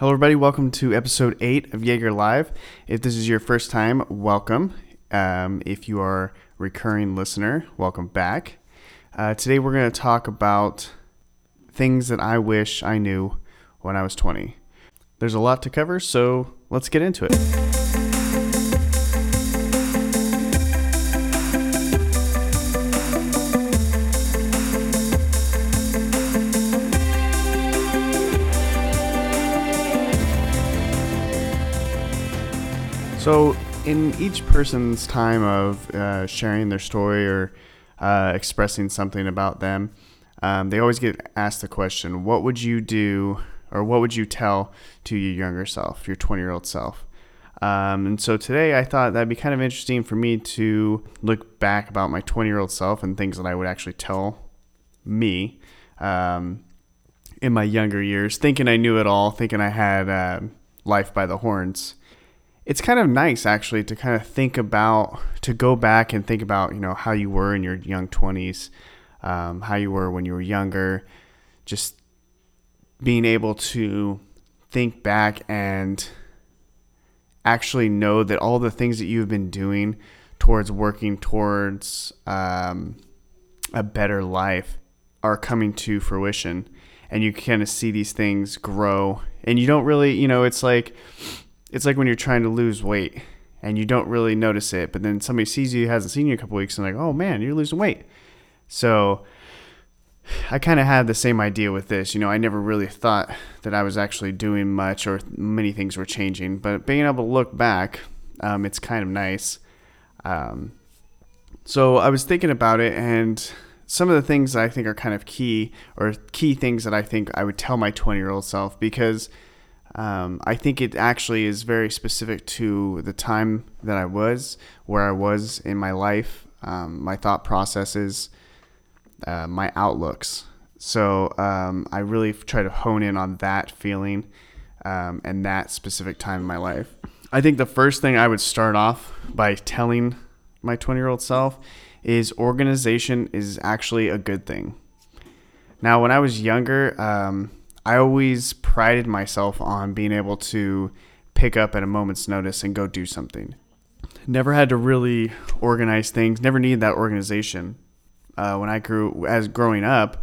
Hello, everybody. Welcome to episode eight of Jaeger Live. If this is your first time, welcome. Um, if you are a recurring listener, welcome back. Uh, today, we're going to talk about things that I wish I knew when I was 20. There's a lot to cover, so let's get into it. So, in each person's time of uh, sharing their story or uh, expressing something about them, um, they always get asked the question, What would you do or what would you tell to your younger self, your 20 year old self? Um, and so today I thought that'd be kind of interesting for me to look back about my 20 year old self and things that I would actually tell me um, in my younger years, thinking I knew it all, thinking I had uh, life by the horns it's kind of nice actually to kind of think about to go back and think about you know how you were in your young 20s um, how you were when you were younger. Just being able to think back and actually know that all the things that you've been doing towards working towards um, a better life are coming to fruition. And you kind of see these things grow. And you don't really you know it's like it's like when you're trying to lose weight and you don't really notice it, but then somebody sees you, hasn't seen you a couple weeks, and like, oh man, you're losing weight. So I kind of had the same idea with this. You know, I never really thought that I was actually doing much or many things were changing, but being able to look back, um, it's kind of nice. Um, so I was thinking about it, and some of the things I think are kind of key, or key things that I think I would tell my 20 year old self, because um, I think it actually is very specific to the time that I was, where I was in my life, um, my thought processes, uh, my outlooks. So um, I really try to hone in on that feeling um, and that specific time in my life. I think the first thing I would start off by telling my 20 year old self is organization is actually a good thing. Now, when I was younger, um, I always prided myself on being able to pick up at a moment's notice and go do something. Never had to really organize things. Never needed that organization. Uh, when I grew as growing up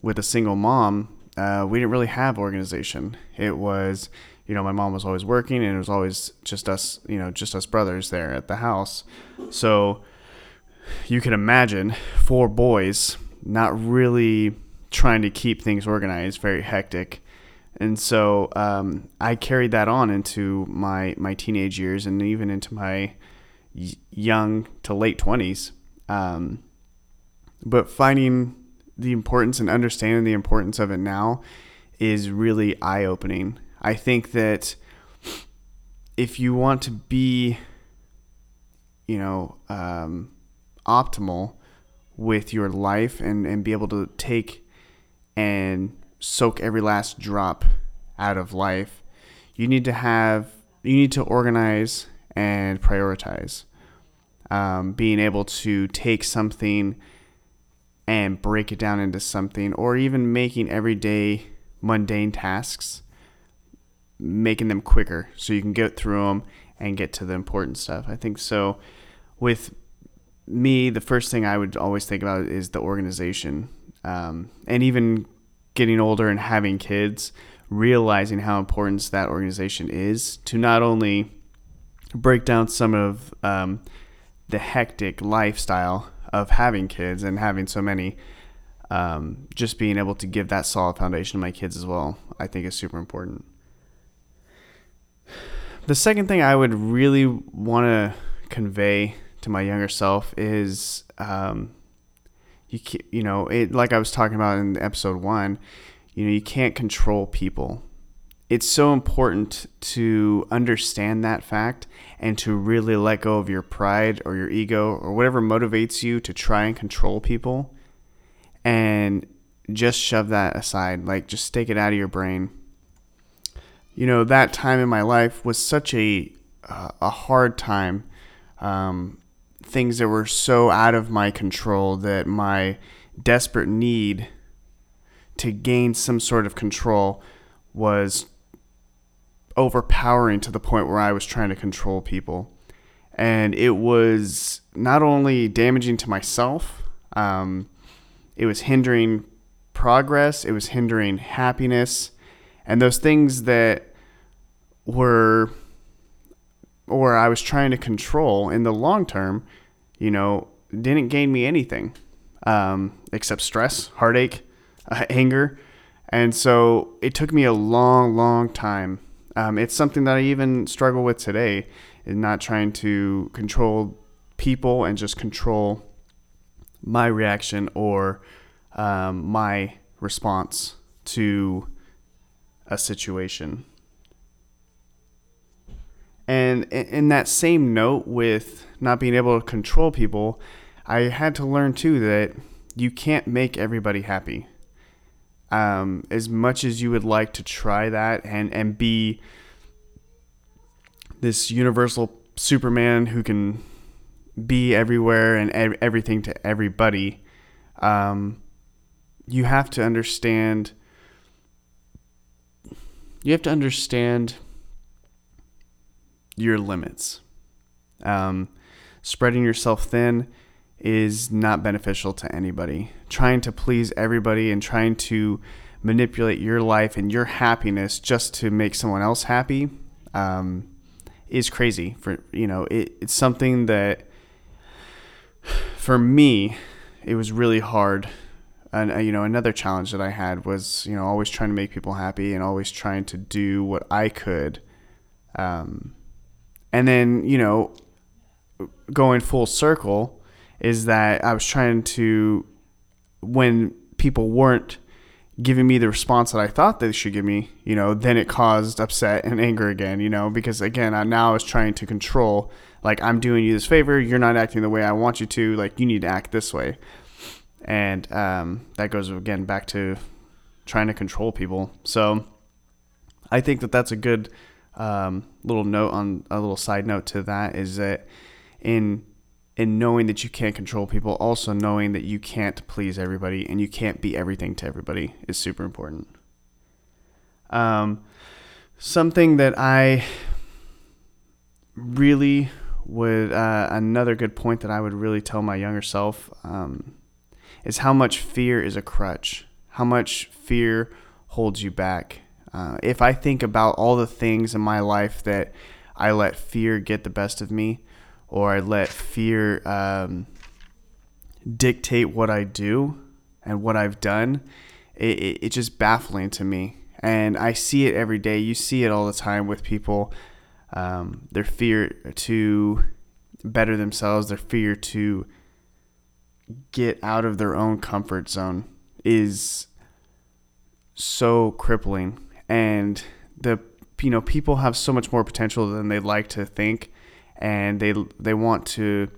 with a single mom, uh, we didn't really have organization. It was, you know, my mom was always working, and it was always just us, you know, just us brothers there at the house. So you can imagine four boys not really trying to keep things organized, very hectic. And so um, I carried that on into my, my teenage years and even into my young to late 20s. Um, but finding the importance and understanding the importance of it now is really eye opening. I think that if you want to be, you know, um, optimal with your life and, and be able to take and soak every last drop out of life, you need to have, you need to organize and prioritize. Um, being able to take something and break it down into something, or even making everyday mundane tasks, making them quicker so you can get through them and get to the important stuff. I think so. With me, the first thing I would always think about is the organization um, and even getting older and having kids, realizing how important that organization is to not only break down some of um, the hectic lifestyle of having kids and having so many, um, just being able to give that solid foundation to my kids as well, I think is super important. The second thing I would really want to convey to my younger self is um, you you know it like I was talking about in episode one. You know you can't control people. It's so important to understand that fact and to really let go of your pride or your ego or whatever motivates you to try and control people and just shove that aside. Like, just take it out of your brain. You know, that time in my life was such a, uh, a hard time. Um, things that were so out of my control that my desperate need to gain some sort of control was overpowering to the point where I was trying to control people. And it was not only damaging to myself, um, it was hindering progress, it was hindering happiness, and those things that were or I was trying to control in the long term, you know, didn't gain me anything um, except stress, heartache, uh, anger. And so it took me a long, long time. Um, it's something that I even struggle with today in not trying to control people and just control my reaction or um, my response to a situation. And in that same note, with not being able to control people, I had to learn too that you can't make everybody happy. Um, as much as you would like to try that and, and be this universal Superman who can be everywhere and everything to everybody, um, you have to understand. You have to understand your limits. Um, spreading yourself thin is not beneficial to anybody. Trying to please everybody and trying to manipulate your life and your happiness just to make someone else happy um, is crazy. For you know, it, it's something that for me it was really hard. And uh, you know, another challenge that I had was you know always trying to make people happy and always trying to do what I could. Um, and then you know, going full circle is that I was trying to, when people weren't giving me the response that I thought they should give me, you know, then it caused upset and anger again, you know, because again, I now I was trying to control, like, I'm doing you this favor, you're not acting the way I want you to, like, you need to act this way. And um, that goes again back to trying to control people. So I think that that's a good um, little note on a little side note to that is that in in knowing that you can't control people, also knowing that you can't please everybody and you can't be everything to everybody is super important. Um, something that I really would, uh, another good point that I would really tell my younger self um, is how much fear is a crutch, how much fear holds you back. Uh, if I think about all the things in my life that I let fear get the best of me, or I let fear um, dictate what I do and what I've done, it, it, it's just baffling to me. And I see it every day. You see it all the time with people. Um, their fear to better themselves, their fear to get out of their own comfort zone is so crippling. And the you know people have so much more potential than they like to think and they they want to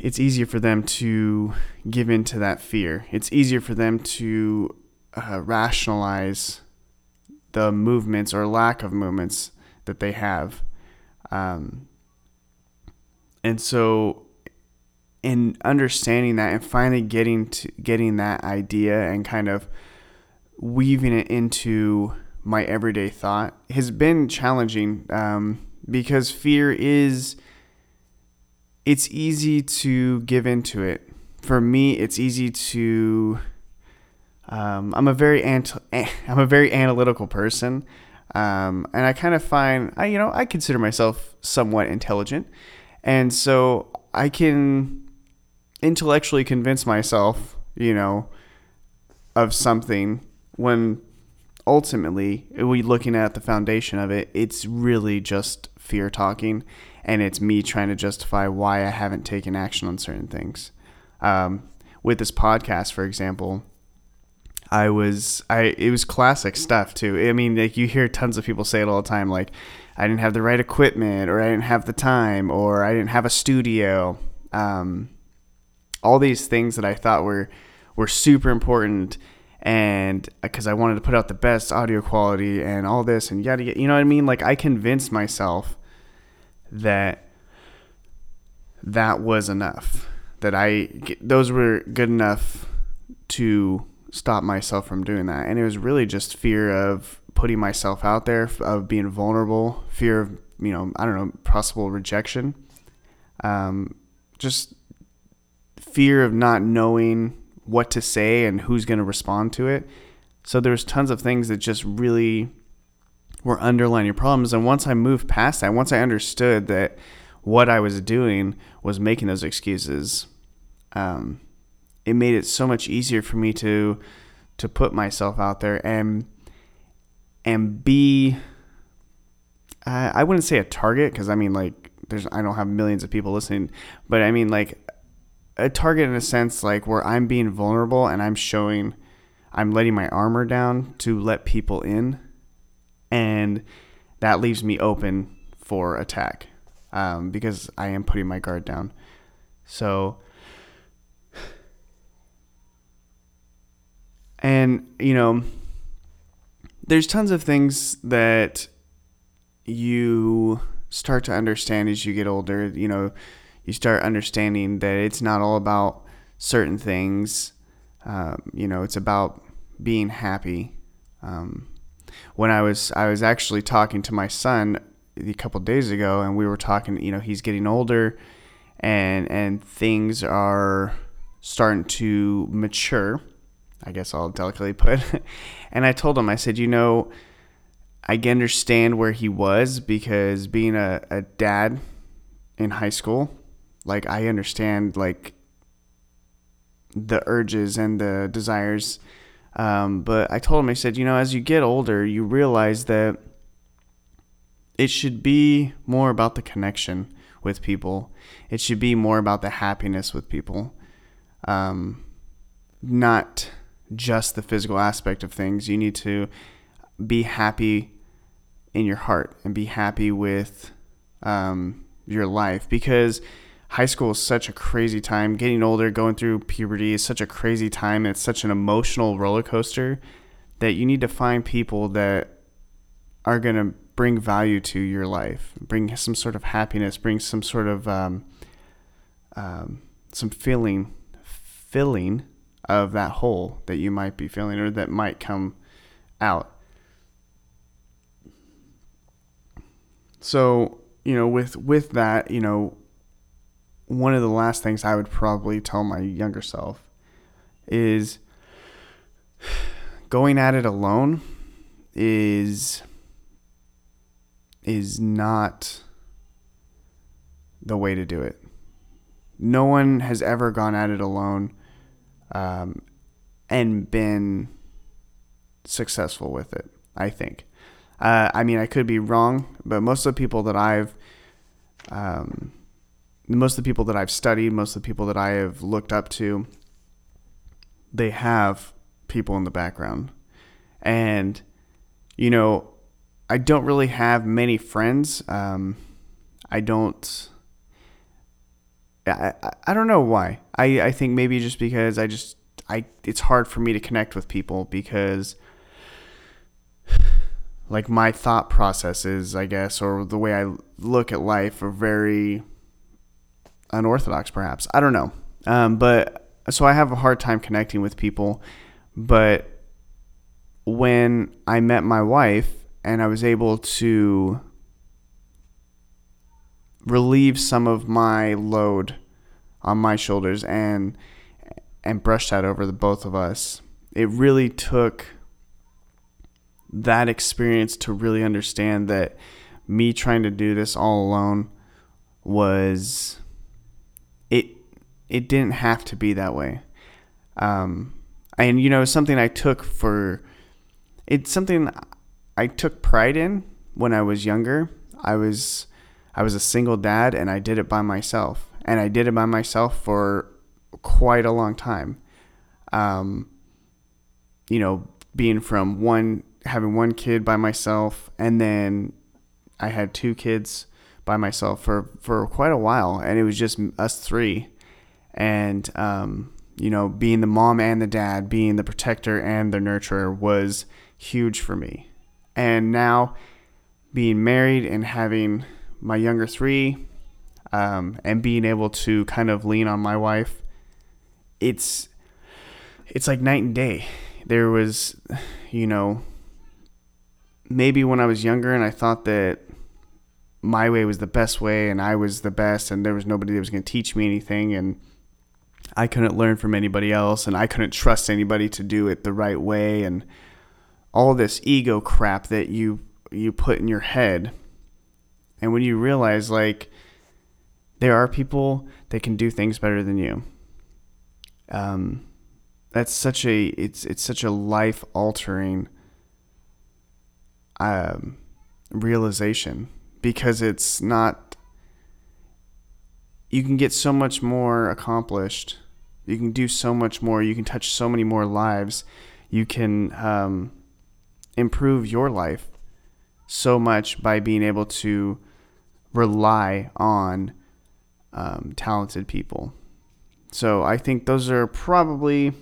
it's easier for them to give in to that fear. It's easier for them to uh, rationalize the movements or lack of movements that they have. Um, and so, in understanding that and finally getting to getting that idea and kind of weaving it into my everyday thought has been challenging um, because fear is it's easy to give into it. For me it's easy to um, i'm a very ant- i'm a very analytical person um, and i kind of find i you know i consider myself somewhat intelligent. And so i can intellectually convince myself you know of something when ultimately, we looking at the foundation of it, it's really just fear talking, and it's me trying to justify why I haven't taken action on certain things. Um, with this podcast, for example, I was I it was classic stuff too. I mean, like you hear tons of people say it all the time, like I didn't have the right equipment, or I didn't have the time, or I didn't have a studio. Um, all these things that I thought were were super important and because I wanted to put out the best audio quality and all this and yada yada, you know what I mean? Like I convinced myself that that was enough, that I those were good enough to stop myself from doing that. And it was really just fear of putting myself out there, of being vulnerable, fear of, you know, I don't know, possible rejection. Um, just fear of not knowing what to say and who's going to respond to it. So there's tons of things that just really were underlying your problems. And once I moved past that, once I understood that what I was doing was making those excuses, um, it made it so much easier for me to to put myself out there and and be I wouldn't say a target because I mean like there's I don't have millions of people listening, but I mean like a target in a sense like where I'm being vulnerable and I'm showing I'm letting my armor down to let people in and that leaves me open for attack um, because I am putting my guard down. So and you know there's tons of things that you start to understand as you get older. You know, you start understanding that it's not all about certain things. Um, you know, it's about being happy. Um, when I was I was actually talking to my son a couple days ago, and we were talking. You know, he's getting older, and and things are starting to mature I guess I'll delicately put. and I told him, I said, you know, I understand where he was because being a, a dad in high school, like I understand like the urges and the desires. Um, but I told him, I said, you know, as you get older, you realize that it should be more about the connection with people. It should be more about the happiness with people. Um, not just the physical aspect of things. You need to be happy in your heart and be happy with um, your life because high school is such a crazy time. Getting older, going through puberty is such a crazy time. It's such an emotional roller coaster that you need to find people that are going to bring value to your life, bring some sort of happiness, bring some sort of um, um, some feeling, filling of that hole that you might be feeling or that might come out. So, you know, with with that, you know, one of the last things I would probably tell my younger self is going at it alone is is not the way to do it. No one has ever gone at it alone um, and been successful with it. I think. Uh, I mean, I could be wrong, but most of the people that I've, um, most of the people that I've studied, most of the people that I have looked up to, they have people in the background, and you know, I don't really have many friends. Um, I don't. I, I don't know why. I, I think maybe just because I just I it's hard for me to connect with people because like my thought processes, I guess, or the way I look at life are very unorthodox, perhaps. I don't know. Um, but so I have a hard time connecting with people. But when I met my wife and I was able to relieve some of my load on my shoulders and and brush that over the both of us. It really took that experience to really understand that me trying to do this all alone was it didn't have to be that way. Um, and you know something I took for it's something I took pride in when I was younger. I was I was a single dad and I did it by myself. And I did it by myself for quite a long time. Um, you know, being from one having one kid by myself and then I had two kids by myself for for quite a while and it was just us three and um, you know being the mom and the dad being the protector and the nurturer was huge for me and now being married and having my younger three, um, and being able to kind of lean on my wife, it's it's like night and day. There was, you know, maybe when I was younger and I thought that my way was the best way and I was the best and there was nobody that was going to teach me anything and I couldn't learn from anybody else and I couldn't trust anybody to do it the right way and all this ego crap that you you put in your head. And when you realize like there are people that can do things better than you. Um that's such a it's it's such a life altering um realization because it's not you can get so much more accomplished you can do so much more you can touch so many more lives you can um, improve your life so much by being able to rely on um, talented people so i think those are probably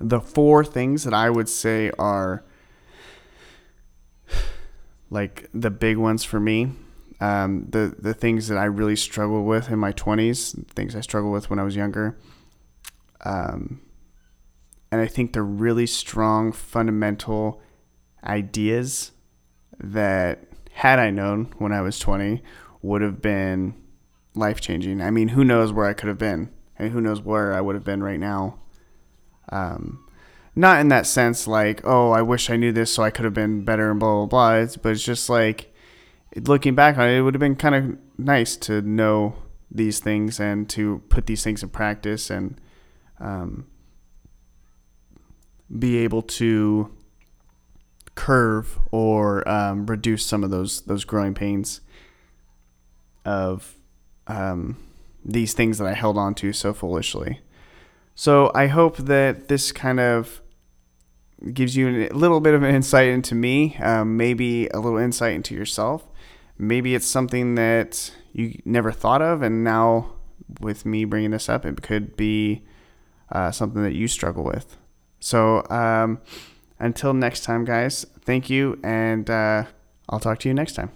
the four things that i would say are like the big ones for me. Um, the the things that I really struggled with in my twenties, things I struggled with when I was younger. Um, and I think they're really strong fundamental ideas that had I known when I was twenty would have been life changing. I mean, who knows where I could have been, and who knows where I would have been right now. Um, not in that sense like oh i wish i knew this so i could have been better and blah blah blah it's, but it's just like looking back on it it would have been kind of nice to know these things and to put these things in practice and um, be able to curve or um, reduce some of those those growing pains of um, these things that I held on to so foolishly. So I hope that this kind of gives you a little bit of an insight into me, um, maybe a little insight into yourself. Maybe it's something that you never thought of, and now with me bringing this up, it could be uh, something that you struggle with. So um, until next time, guys, thank you, and uh, I'll talk to you next time.